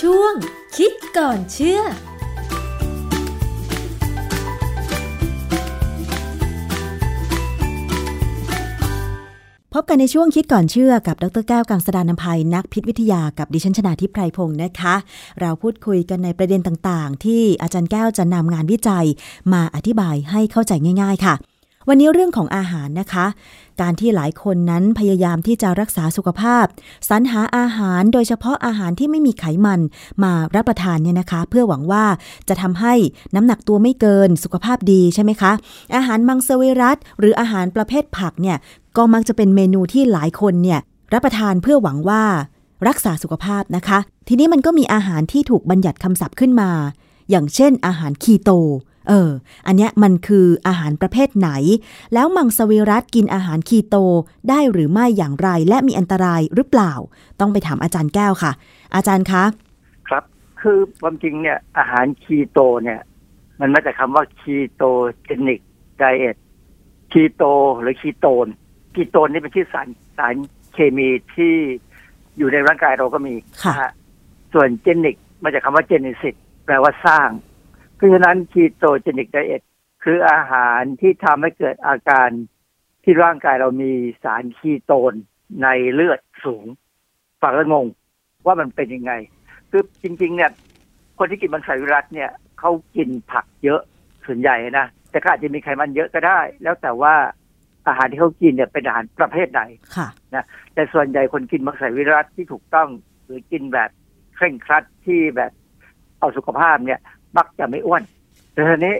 ช่วง คิดก่อนเชื่อพบกันในช่วงคิดก่อนเชื่อกับ ดรแก้วกังสดานนภัยนักพิษวิทยากับดิฉันชนาทิพไพรพงศ์นะคะ เราพูดคุยกันในประเด็นต่างๆ ที่อาจารย์แก้วจะนำงานวิจัย มาอธิบายให้เข้าใจง่าย ๆ ค่ะ วันนี้เรื่องของอาหารนะคะ การที่หลายคนนั้นพยายามที่จะรักษาสุขภาพ สรรหาอาหารโดยเฉพาะอาหารที่ไม่มีไขมันมารับประทานเนี่ยนะคะ เพื่อหวังว่าจะทำให้น้ำหนักตัวไม่เกินสุขภาพดีใช่ไหมคะ อาหารมังสวิรัตหรืออาหารประเภทผักเนี่ยก็มักจะเป็นเมนูที่หลายคนเนี่ยรับประทานเพื่อหวังว่ารักษาสุขภาพนะคะ ทีนี้มันก็มีอาหารที่ถูกบัญญัติคำศัพท์ขึ้นมา อย่างเช่นอาหารคีโต เออ อันเนี้ยมันคืออาหารประเภทไหน แล้วมังสวิรัติกินอาหารคีโตได้หรือไม่อย่างไร และมีอันตรายหรือเปล่า ต้องไปถามอาจารย์แก้วค่ะ อาจารย์คะ ครับ คือความจริงเนี่ยอาหารคีโตเนี่ย มันมาจากคำว่า ketogenic diet คีโตหรือคีโตนคีโตนนี่เป็นชื่อสารสารเคมีที่อยู่ในร่างกายเราก็มีค่ะนะฮะส่วน genic มาจากคำว่า genesis แปลว่าสร้าง เพราะฉะนั้นคีโตเจนิกไดเอทคืออาหารที่ทำให้เกิดอาการที่ร่างกายเรามีสารคีโตนในเลือดสูงฟังแล้วงงว่ามันเป็นยังไง คือจริง ๆ เนี่ย คนที่กินมังสวิรัตเนี่ยเขากินผักเยอะส่วนใหญ่นะแต่ก็อาจจะมีไขมันเยอะก็ได้ แล้วแต่ว่าอาหารที่เขากินเนี่ยเป็นอาหารประเภทไหนค่ะแต่ส่วนใหญ่คนกินมังสวิรัตที่ถูกต้อง หรือกินแบบเคร่งครัดที่แบบเอาสุขภาพเนี่ย มักจะไม่อ้วน แต่ทีนี้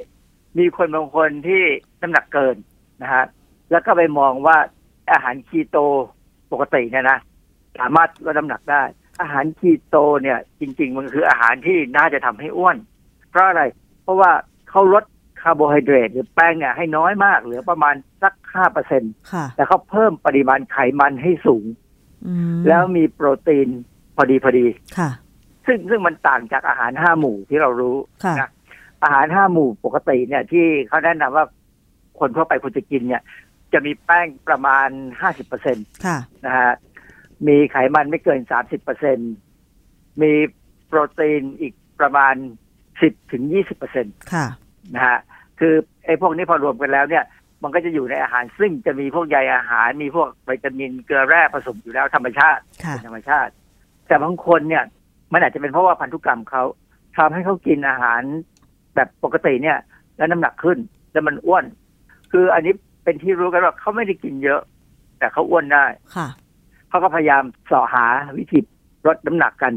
มีคนบางคนที่น้ำหนักเกินนะฮะแล้วก็ไปมองว่าอาหารคีโตปกติเนี่ยนะสามารถลดน้ำหนักได้ อาหารคีโตเนี่ย จริง ๆ มันคืออาหารที่น่าจะทำให้อ้วน เพราะอะไร เพราะว่าเขาลดคาร์โบไฮเดรตหรือแป้งเนี่ยให้น้อยมาก เหลือประมาณสักห้าเปอร์เซ็นค่ะแต่เขาเพิ่มปริมาณไขมันให้สูงอืมแล้วมีโปรตีนพอดีพอดีค่ะ ซึ่งซึ่งมันต่างจากอาหารห้าหมู่ที่เรารู้ค่ะนะอาหารห้าหมู่ปกติเนี่ย ที่เขาแนะนำว่าคนทั่วไปควรจะกินเนี่ย จะมีแป้งประมาณห้าสิบเปอร์เซ็นตค่ะนะฮะมีไขมันไม่เกินสามสิบเปอร์เซ็นมีโปรตีนอีกประมาณสิบถึงยี่สิบเปอร์เซ็นตค่ะนะฮะคือไอ้พวกนี้พอรวมกันแล้วเนี่ย มันก็จะอยู่ในอาหารซึ่งจะมีพวกใยอาหารมีพวกวิตามินเกลือแร่ผสมอยู่แล้วธรรมชาติค่ะเป็นธรรมชาติ แต่บางคนเนี่ย มันอาจจะเป็นเพราะว่าพันธุกรรมเขาทำให้เขากินอาหารแบบปกติเนี่ย แล้วน้ำหนักขึ้น แล้วมันอ้วน คืออันนี้เป็นที่รู้กันว่าเขาไม่ได้กินเยอะ แต่เขาอ้วนได้ค่ะเขาก็พยายามเสาะหาวิธีลดน้ำหนักกัน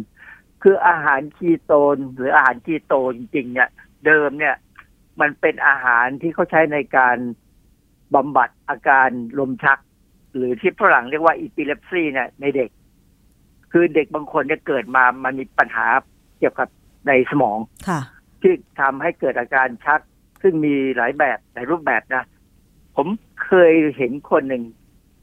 คืออาหารคีโตนหรืออาหารคีโตจริงๆเนี่ย เดิมเนี่ย มันเป็นอาหารที่เขาใช้ในการบำบัดอาการลมชัก หรือที่ฝรั่งเรียกว่าอีปิเลปซีเนี่ยในเด็ก คือเด็กบางคนเนี่ยเกิดมามันมีปัญหาเกี่ยวกับในสมองค่ะ ที่ทำให้เกิดอาการชัก ซึ่งมีหลายแบบหลายรูปแบบนะ ผมเคยเห็นคนหนึ่ง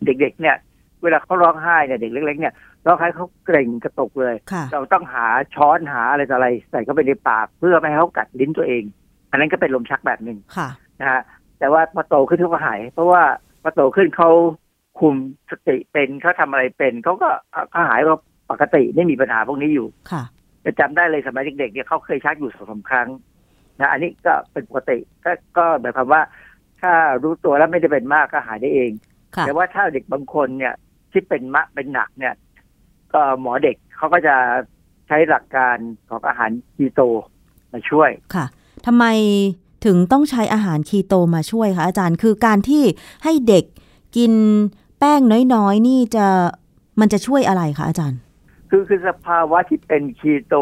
เด็กๆเนี่ย เวลาเขาร้องไห้เนี่ยเด็กเล็กๆเนี่ยร้องไห้เขาเกร็งกระตกเลยค่ะเราต้องหาช้อนหาอะไรต่ออะไร ใส่เข้าไปในปาก เพื่อไม่ให้เขากัดลิ้นตัวเอง อันนั้นก็เป็นลมชักแบบหนึ่งค่ะนะฮะแต่ว่าพอโตขึ้นเขาก็หาย เพราะว่าพอโตขึ้นเขาคุมสติเป็นเขาทำอะไรเป็นเขาก็เขาหายว่า ปกติไม่มีปัญหาพวกนี้อยู่ค่ะจะจำได้เลยสมัยเด็กๆเนี่ยเขาเคยชักอยู่สองสามครั้งนะอันนี้ก็เป็นปกติก็ก็หมายความว่า ถ้ารู้ตัวแล้วไม่ได้เป็นมากก็หายได้เองค่ะแต่ว่าถ้าเด็กบางคนเนี่ยที่เป็นมะเป็นหนักเนี่ย ก็หมอเด็กเขาก็จะใช้หลักการของอาหารคีโตมาช่วยค่ะทำไมถึงต้องใช้อาหารคีโตมาช่วยคะอาจารย์คือการที่ให้เด็กกินแป้งน้อยๆ นี่จะมันจะช่วยอะไรคะอาจารย์ คือคือสภาวะที่เป็นคีโต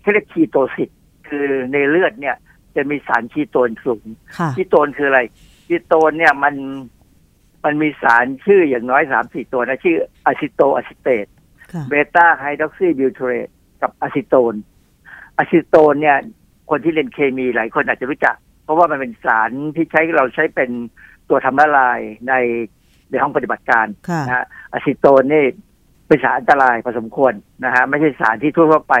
เขาเรียกคีโตซิสคือในเลือดเนี่ย จะมีสารคีโตนสูงค่ะคีโตนคืออะไรคีโตนเนี่ยมันมันมีสารชื่ออย่างน้อยสามสี่ตัวนะชื่อ acetoacetate ค่ะ beta-hydroxybutyrate กับอะซิโตนอะซิโตนเนี่ย คนที่เรียนเคมีหลายคนอาจจะรู้จัก เพราะว่ามันเป็นสารที่ใช้เราใช้เป็นตัวทำละลายในในห้องปฏิบัติการค่ะนะฮะอะซิโตนนี่ เป็นสารอันตรายพอสมควรนะฮะไม่ใช่สารที่ทั่วๆไป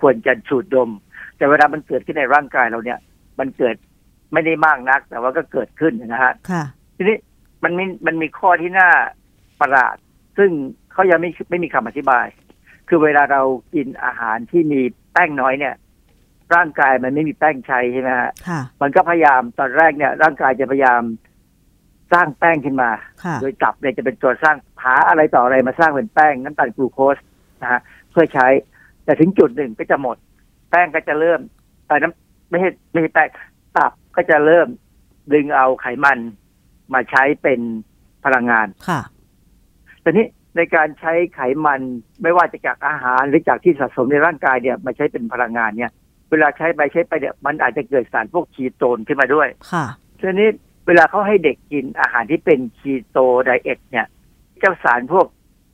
ควรจะสูดดม แต่เวลามันเกิดขึ้นในร่างกายเราเนี่ย มันเกิดไม่ได้มากนัก แต่ว่าก็เกิดขึ้นนะฮะค่ะทีนี้มันมีมันมีข้อที่น่าประหลาด ซึ่งเขายังไม่ไม่มีคำอธิบาย คือเวลาเรากินอาหารที่มีแป้งน้อยเนี่ย ร่างกายมันไม่มีแป้งใช้ใช่ไหมฮะค่ะมันก็พยายามตอนแรกเนี่ย ร่างกายจะพยายาม สร้างแป้งขึ้นมาค่ะโดยตับเนี่ยจะเป็นตัวสร้างหาอะไรต่ออะไรมาสร้างเป็นแป้งน้ำตาลกลูโคสนะฮะเพื่อใช้ แต่ถึงจุดหนึ่งก็จะหมด แป้งก็จะเริ่มเอ่อน้ำไม่ใช่ไม่ใช่แป้งตับก็จะเริ่มดึงเอาไขมันมาใช้เป็นพลังงานค่ะแต่นี้ในการใช้ไขมันไม่ว่าจะจากอาหารหรือจากที่สะสมในร่างกายเนี่ยมาใช้เป็นพลังงานเนี่ย เวลาใช้ไปใช้ไปเนี่ยมันอาจจะเกิดสารพวกคีโตนขึ้นมาด้วย ค่ะทีนี้ เวลาเขาให้เด็กกินอาหารที่เป็น keto diet เนี่ยเจ้าสารพวก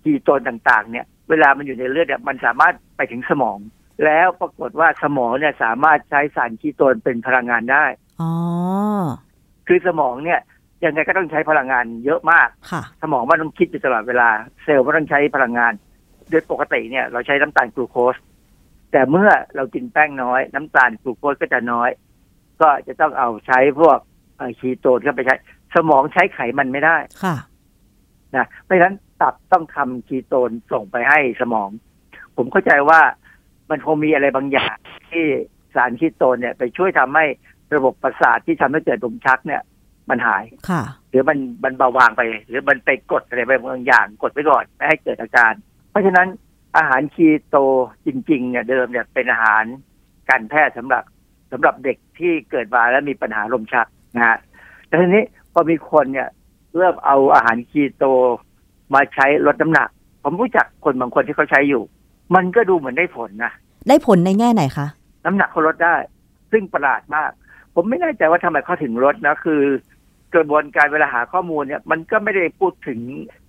คีโตนต่างๆ เนี่ย เวลามันอยู่ในเลือดเนี่ยมันสามารถไปถึงสมอง แล้วปรากฏว่าสมองเนี่ยสามารถใช้สารคีโตนเป็นพลังงานได้อ๋อคือสมองเนี่ยยังไงก็ต้องใช้พลังงานเยอะมากค่ะสมองมันต้องคิดอยู่ตลอดเวลา เซลล์มันต้องใช้พลังงาน โดยปกติเนี่ย เราใช้น้ำตาลกลูโคส แต่เมื่อเรากินแป้งน้อย น้ำตาลกลูโคสก็จะน้อย ก็จะต้องเอาใช้พวกเอ่อ คีโตนเข้าไปใช้ สมองใช้ไขมันไม่ได้ค่ะนะเพราะฉะนั้นตับต้องทำคีโตนส่งไปให้สมอง ผมเข้าใจว่ามันคงมีอะไรบางอย่างที่สารคีโตนเนี่ย ไปช่วยทำให้ระบบประสาทที่ทำให้เกิดลมชักเนี่ย มันหายค่ะ หรือมันมันเบาบางไป หรือมันไปกดอะไรไปบางอย่างกดไว้ก่อนไม่ให้เกิดอาการ เพราะฉะนั้นอาหารคีโตจริง ๆ เนี่ยเดิมเนี่ยเป็นอาหารการแพทย์สำหรับสำหรับเด็กที่เกิดมาแล้วมีปัญหาลมชัก นะฮะแต่ทีนี้พอมีคนเนี่ยเริ่มเอาอาหารคีโตมาใช้ลดน้ำหนัก ผมรู้จักคนบางคนที่เขาใช้อยู่ มันก็ดูเหมือนได้ผลนะได้ผลในแง่ไหนคะน้ำหนักเขาลดได้ ซึ่งประหลาดมาก ผมไม่แน่ใจว่าทำไมเขาถึงลดนะคือกระบวนการเวลาหาข้อมูลเนี่ย มันก็ไม่ได้พูดถึง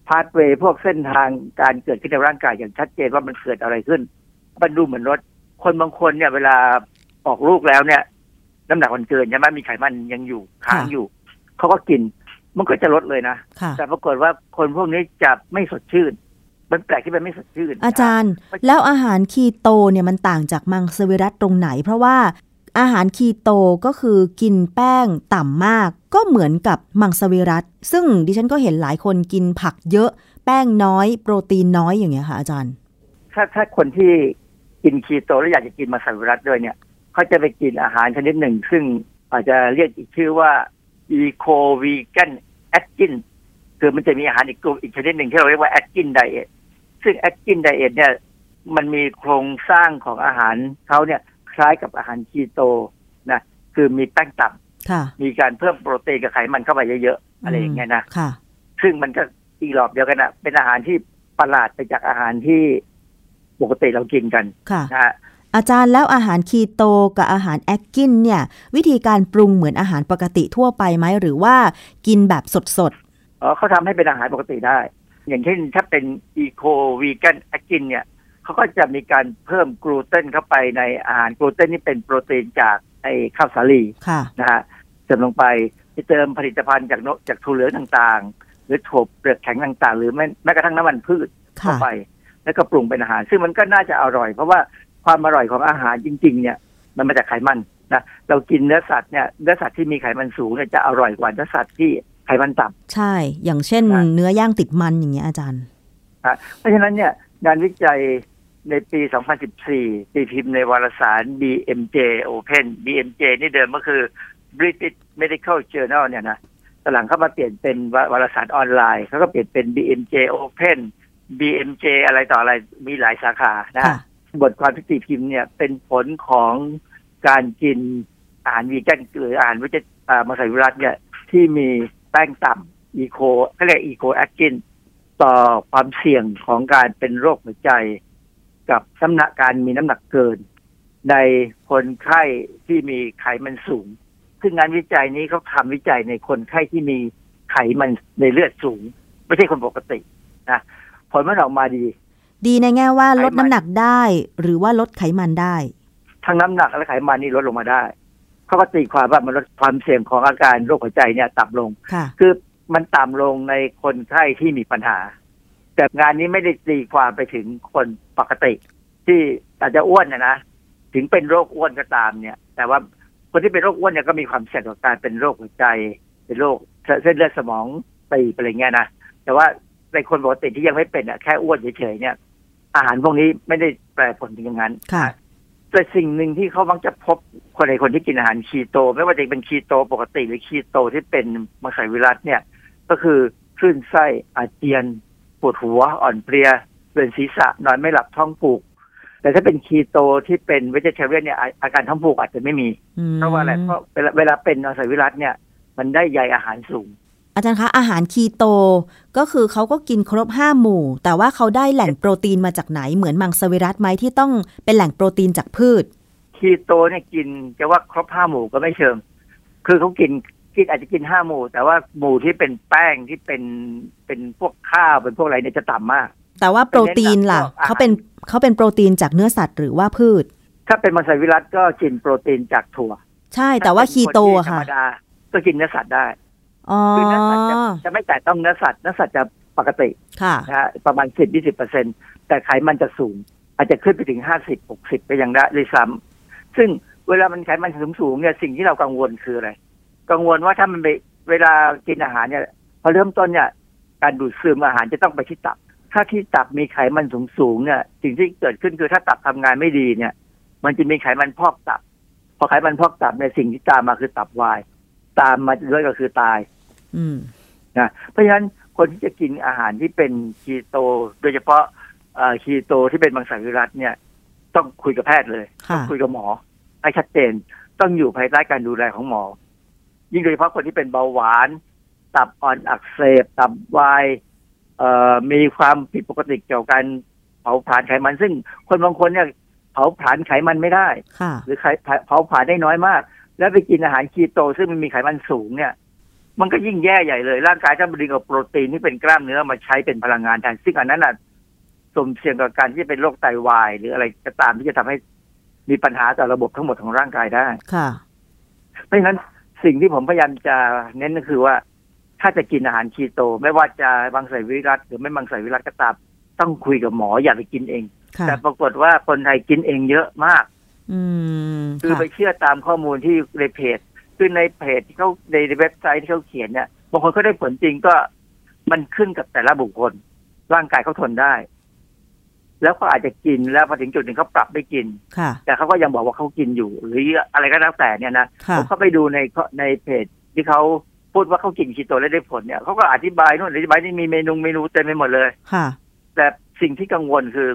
พาสเวย์พวกเส้นทางการเกิดขึ้นในร่างกายอย่างชัดเจนว่ามันเกิดอะไรขึ้นมันดูเหมือนลดคนบางคนเนี่ย เวลาออกลูกแล้วเนี่ย น้ำหนักมันเกินใช่ไหมมีไขมันยังอยู่ค้างอยู่เขาก็กิน มันก็จะลดเลยนะค่ะแต่ปรากฏว่าคนพวกนี้จะไม่สดชื่นมันแปลกที่มันไม่สดชื่นอาจารย์ แล้วอาหารคีโตเนี่ยมันต่างจากมังสวิรัตตรงไหน เพราะว่าอาหารคีโตก็คือกินแป้งต่ำมาก ก็เหมือนกับมังสวิรัตซึ่งดิฉันก็เห็นหลายคนกินผักเยอะ แป้งน้อย โปรตีนน้อยอย่างเงี้ยค่ะอาจารย์ ถ้าถ้าคนที่กินคีโตแล้วอยากจะกินมังสวิรัตด้วยเนี่ย เขาจะไปกินอาหารชนิดหนึ่ง ซึ่งอาจจะเรียกอีกชื่อว่า eco vegan atkin คือมันจะมีอาหารอีกกลุ่มอีกชนิดหนึ่งที่เราเรียกว่า atkin diet ซึ่ง atkin diet เนี่ย มันมีโครงสร้างของอาหารเขาเนี่ยคล้ายกับอาหารคีโตนะคือมีแป้งต่ค่ะำมีการเพิ่มโปรตีนกับไขมันเข้าไปเยอะๆอะไรอย่างเงี้ยนะค่ะซึ่งมันก็อีกรอบเดียวกันนะเป็นอาหารที่ประหลาดไปจากอาหารที่ปกติเรากินกันค่ะนะฮะ อาจารย์แล้วอาหารคีโตกับอาหารแอคกินเนี่ยวิธีการปรุงเหมือนอาหารปกติทั่วไปไหมหรือว่ากินแบบสดอ๋อเขาทำให้เป็นอาหารปกติได้ อย่างเช่นถ้าเป็นอีโควีแกนแอกินเนี่ยเขาก็จะมีการเพิ่มกลูเตนเข้าไปในอาหารกลูเตนนี่เป็นโปรตีนจากไอ้ข้าวสาลีๆค่ะนะฮะเติมลงไปจะเติมผลิตภัณฑ์จากนกจากถั่วเหลืองต่างๆ หรือถั่วเปลือกแข็งต่างๆ หรือแม้แม้กระทั่งน้ำมันพืชเข้าค่ะไป แล้วก็ปรุงเป็นอาหาร ซึ่งมันก็น่าจะอร่อย เพราะว่า ความอร่อยของอาหารจริง ๆ เนี่ย มันมาจากไขมันนะเรากินเนื้อสัตว์เนี่ยเนื้อสัตว์ที่มีไขมันสูงเนี่ยจะอร่อยกว่าเนื้อสัตว์ที่ไขมันต่ำใช่ อย่างเช่นนะเนื้อย่างติดมันอย่างเงี้ยอาจารย์เพราะฉะนั้นเนี่ยงานวิจัยในปี 2014 ตีพิมพ์ในวารสาร BMJ Open BMJ นี่เดิมก็คือ British Medical Journal เนี่ยนะตอนหลังเขามาเปลี่ยนเป็นววารสารออนไลน์เขาก็เปลี่ยนเป็น BMJ Open BMJ อะไรต่ออะไรมีหลายสาขานะค่ะ บทความที่ตีพิมพ์เนี่ยเป็นผลของการกินอาหารวีแกนหรืออาหารวิจัยอ่ามาใส่วิรัตเนี่ยที่มีแป้งต่ำ Eco เขาเรียก Eco-Atkins ต่อความเสี่ยงของการเป็นโรคหัวใจ กับน้ำหนักการมีน้ำหนักเกิน ในคนไข้ที่มีไขมันสูง ซึ่งงานวิจัยนี้เขาทำวิจัยในคนไข้ที่มีไขมันในเลือดสูง ไม่ใช่คนปกตินะผลมันออกมาดี ดีในแง่ว่าไขมันลดน้ำหนักได้ หรือว่าลดไขมันได้ ทั้งน้ำหนักและไขมันนี่ลดลงมาได้เขาก็ตีความว่ามันลดความเสี่ยงของอาการโรคหัวใจเนี่ยต่ำลงค่ะคือมันต่ำลงในคนไข้ที่มีปัญหา แต่งานนี้ไม่ได้ตีความไปถึงคนปกติ ที่อาจจะอ้วนนะนะถึงเป็นโรคอ้วนก็ตามเนี่ย แต่ว่าคนที่เป็นโรคอ้วนเนี่ยก็มีความเสี่ยงต่อการเป็นโรคหัวใจ เป็นโรคเส้นเลือดสมองตีบอะไรเงี้ยนะแต่ว่า ในคนปกติที่ยังไม่เป็นอะแค่อ้วนเฉยๆเนี่ย อาหารพวกนี้ไม่ได้แปรผลถึงอย่างนั้นค่ะแต่สิ่งหนึ่งที่เขามักจะพบคนในคนที่กินอาหารคีโต ไม่ว่าจะเป็นคีโตปกติหรือคีโตที่เป็นมังสวิรัตเนี่ย ก็คือคลื่นไส้อาเจียน ปวดหัวอ่อนเพลียเวียนศีรษะนอนไม่หลับท้องผูก แต่ถ้าเป็นคีโตที่เป็นเวจเทเรียนเนี่ยอาอาการท้องผูกอาจจะไม่มีอืมเพราะว่าอะไรเพราะเวลาเวลาเป็นมังสวิรัตเนี่ย มันได้ใยอาหารสูง อาจารย์คะอาหารคีโตก็คือเขาก็กินครบห้าหมู่ แต่ว่าเขาได้แหล่งโปรตีนมาจากไหนเหมือนมังสวิรัตไหมที่ต้องเป็นแหล่งโปรตีนจากพืช คีโตเนี่ยกินจะว่าครบห้าหมู่ก็ไม่เชิง คือเขากินกินอาจจะกินห้าหมู่ แต่ว่าหมู่ที่เป็นแป้งที่เป็นเป็นพวกข้าวเป็นพวกอะไรเนี่ยจะต่ำมาก แต่ว่าโปรตีนล่ะเป็นเน้นหลักพวกอาหารเขาเป็นเขาเป็นโปรตีนจากเนื้อสัตว์หรือว่าพืช ถ้าเป็นมังสวิรัตก็กินโปรตีนจากถั่ว ใช่แต่ว่าคีโตถ้าอะเป็นนที่ธรค่ะรมดาก็กินเนื้อสัตว์ได้อ๋อ คือเนื้อสัตว์จะจะไม่แตะต้องเนื้อสัตว์เนื้อสัตว์จะปกติค่ะนะฮะประมาณสิบยี่สิบเปอร์เซ็นแต่ไขมันจะสูง อาจจะขึ้นไปถึงห้าสิบหกสิบไปยังได้เลยซ้ำซึ่งเวลามันไขมันสูงสูงๆเนี่ยสิ่งที่เรากังวลคืออะไร กังวลว่าถ้ามันไปเวลากินอาหารเนี่ย พอเริ่มต้นเนี่ยการดูดซึมอาหารจะต้องไปที่ตับ ถ้าที่ตับมีไขมันสูงสูงๆเนี่ย สิ่งที่เกิดขึ้นคือถ้าตับทำงานไม่ดีเนี่ย มันจะมีไขมันพอกตับ พอไขมันพอกตับเนี่ยสิ่งที่ตามมาคือตับวาย ตามมาด้วยก็คือตายอืม นะเพราะฉะนั้นคนที่จะกินอาหารที่เป็นคีโต โดยเฉพาะเอ่อคีโตที่เป็นมังสวิรัตเนี่ย ต้องคุยกับแพทย์เลยค่ะต้องคุยกับหมอให้ชัดเจนต้องอยู่ภายใต้การดูแลของหมอ ยิ่งโดยเฉพาะคนที่เป็นเบาหวาน ตับอ่อนอักเสบตับวายเอ่อมีความผิดปกติเกี่ยวกับการเผาผลาญไขมัน ซึ่งคนบางคนเนี่ยเผาผลาญไขมันไม่ได้ค่ะหรือไขเผาผลาญได้น้อยมาก แล้วไปกินอาหารคีโต ซึ่งมันมีไขมันสูงเนี่ย มันก็ยิ่งแย่ใหญ่เลย ร่างกายจะดึงเอาโปรตีนที่เป็นกล้ามเนื้อมาใช้เป็นพลังงานแทนซึ่งอันนั้นน่ะสมเสี่ยงกับการที่จะเป็นโรคไตวาย หรืออะไรก็ตามที่จะทำให้มีปัญหาต่อระบบทั้งหมดของร่างกายได้ ค่ะ เพราะฉะนั้นสิ่งที่ผมพยายามจะเน้นก็คือว่า ถ้าจะกินอาหารคีโต ไม่ว่าจะบางใส่วิรัตหรือไม่บางใส่วิรัตก็ตามต้องคุยกับหมออย่าไปกินเองค่ะแต่ปรากฏว่าคนไทยกินเองเยอะมาก อืมคือค่ะไปเชื่อตามข้อมูลที่ในเพจ คือในเพจที่เขาในเว็บไซต์ที่เขาเขียนเนี่ยบางคนเขาได้ผลจริงก็มันขึ้นกับแต่ละบุคคล ร่างกายเขาทนได้ แล้วเขาอาจจะกินแล้วพอถึงจุดหนึ่งเขาปรับไม่กินค่ะแต่เขาก็ยังบอกว่าเขากินอยู่ หรืออะไรก็แล้วแต่เนี่ยนะค่ะผมเข้าไปดูในในเพจที่เขาพูดว่าเขากินคีโตแล้วได้ผลเนี่ยเขาก็อธิบายนู่นอธิบายนี่มีเมนูเมนูเต็มไปหมดเลยค่ะ แต่สิ่งที่กังวลคือ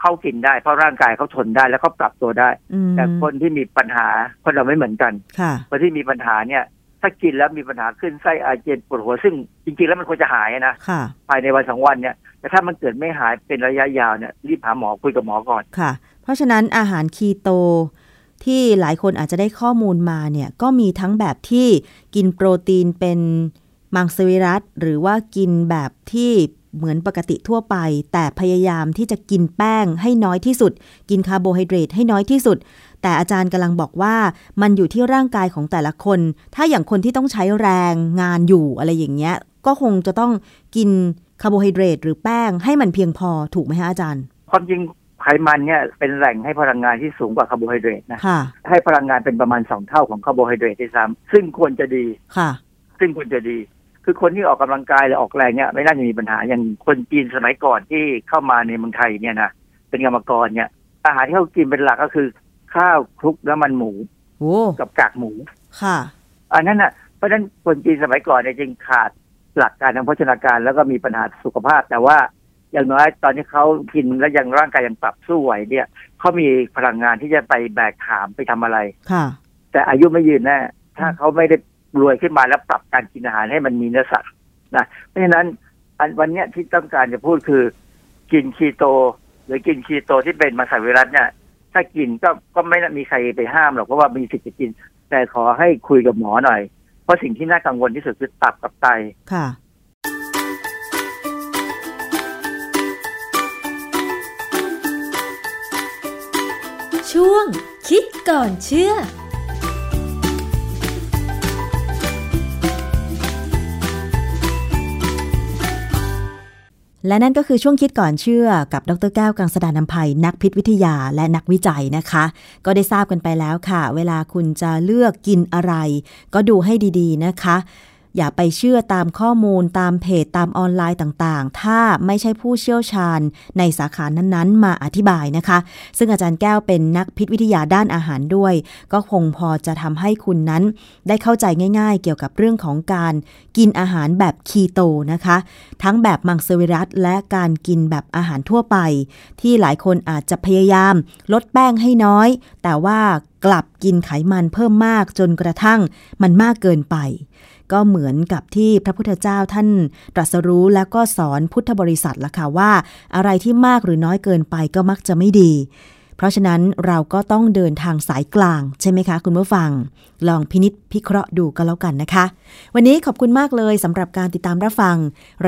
เขากินได้ เพราะร่างกายเขาทนได้แล้วเขาปรับตัวได้อืมแต่คนที่มีปัญหาคนเราไม่เหมือนกันค่ะคนที่มีปัญหาเนี่ยถ้ากินแล้วมีปัญหาขึ้นไส้อาเจียนปวดหัวซึ่งจริงๆแล้วมันควรจะหายนะค่ะภายในวันสองวันเนี่ยแต่ถ้ามันเกิดไม่หายเป็นระยะยาวเนี่ยรีบหาหมอคุยกับหมอก่อนค่ะ เพราะฉะนั้นอาหารคีโตที่หลายคนอาจจะได้ข้อมูลมาเนี่ยก็มีทั้งแบบที่กินโปรตีนเป็นมังสวิรัติหรือว่ากินแบบที่ เหมือนปกติทั่วไป แต่พยายามที่จะกินแป้งให้น้อยที่สุด กินคาร์โบไฮเดรตให้น้อยที่สุด แต่อาจารย์กำลังบอกว่ามันอยู่ที่ร่างกายของแต่ละคน ถ้าอย่างคนที่ต้องใช้แรงงานอยู่อะไรอย่างเงี้ย ก็คงจะต้องกินคาร์โบไฮเดรตหรือแป้งให้มันเพียงพอถูกไหมฮะอาจารย์ความจริงไขมันเนี่ยเป็นแหล่งให้พลังงานที่สูงกว่าคาร์โบไฮเดรตนะค่ะให้พลังงานเป็นประมาณสองเท่าของคาร์โบไฮเดรตด้วยซ้ำซึ่งควรจะดีค่ะ ซึ่งควรจะดี คือคนที่ออกกำลังกายหรือออกแรงเนี่ยไม่น่าจะมีปัญหาอย่างคนจีนสมัยก่อนที่เข้ามาในเมืองไทยเนี่ยนะเป็นกรรมกรเนี่ย อาหารที่เขากินเป็นหลักก็คือ ข้าวคลุกน้ำมันหมูโอ้กับกากหมูค่ะ อันนั้นน่ะเพราะฉะนั้นคนจีนสมัยก่อนเนี่ยจึงขาดหลักการทางโภชนาการแล้วก็มีปัญหาสุขภาพ แต่ว่าอย่างน้อยตอนที่เขากินแล้วยังร่างกายยังปรับสู้ไหวเนี่ยเขามีพลังงานที่จะไปแบกขามไปทำอะไรค่ะ แต่อายุไม่ยืนแน่ถ้าเขาไม่ได้ รวยขึ้นมาแล้วปรับการกินอาหารให้มันมีเนื้อสัตว์นะเพราะฉะนั้นอันวันเนี้ยที่ต้องการจะพูดคือ กินคีโต หรือกินคีโตที่เป็นมังสวิรัตเนี่ย ถ้ากินก็ก็ไม่มีใครไปห้ามหรอกเพราะว่ามีสิทธิ์จะกิน แต่ขอให้คุยกับหมอหน่อย เพราะสิ่งที่น่ากังวลที่สุดคือตับกับไตค่ะช่วงคิดก่อนเชื่อ และนั่นก็คือช่วงคิดก่อนเชื่อกับดรแก้วกังสดานนภัยนักพิษวิทยาและนักวิจัยนะคะ ก็ได้ทราบกันไปแล้วค่ะ เวลาคุณจะเลือกกินอะไร ก็ดูให้ดีๆนะคะ อย่าไปเชื่อตามข้อมูลตามเพจตามออนไลน์ต่างๆ ถ้าไม่ใช่ผู้เชี่ยวชาญในสาขานั้นๆ มาอธิบายนะคะ ซึ่งอาจารย์แก้วเป็นนักพิษวิทยาด้านอาหารด้วย ก็คงพอจะทำให้คุณนั้น ได้เข้าใจง่าย ๆ เกี่ยวกับเรื่องของการกินอาหารแบบคีโตนะคะ ทั้งแบบมังสวิรัตและการกินแบบอาหารทั่วไป ที่หลายคนอาจจะพยายาม ลดแป้งให้น้อย แต่ว่ากลับกินไขมันเพิ่มมากจนกระทั่งมันมากเกินไป ก็เหมือนกับที่พระพุทธเจ้าท่านตรัสรู้แล้วก็สอนพุทธบริษัทละค่ะว่า อะไรที่มากหรือน้อยเกินไปก็มักจะไม่ดี เพราะฉะนั้นเราก็ต้องเดินทางสายกลาง ใช่ไหมคะ คุณผู้ฟัง ลองพินิษพิเคราะห์ดูก็แล้วกันนะคะ วันนี้ขอบคุณมากเลยสำหรับการติดตามรับฟัง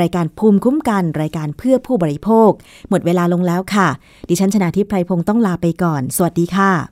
รายการภูมิคุ้มกัน รายการเพื่อผู้บริโภค หมดเวลาลงแล้วค่ะ ดิฉันชนะทิพไพรพงศ์ต้องลาไปก่อน สวัสดีค่ะ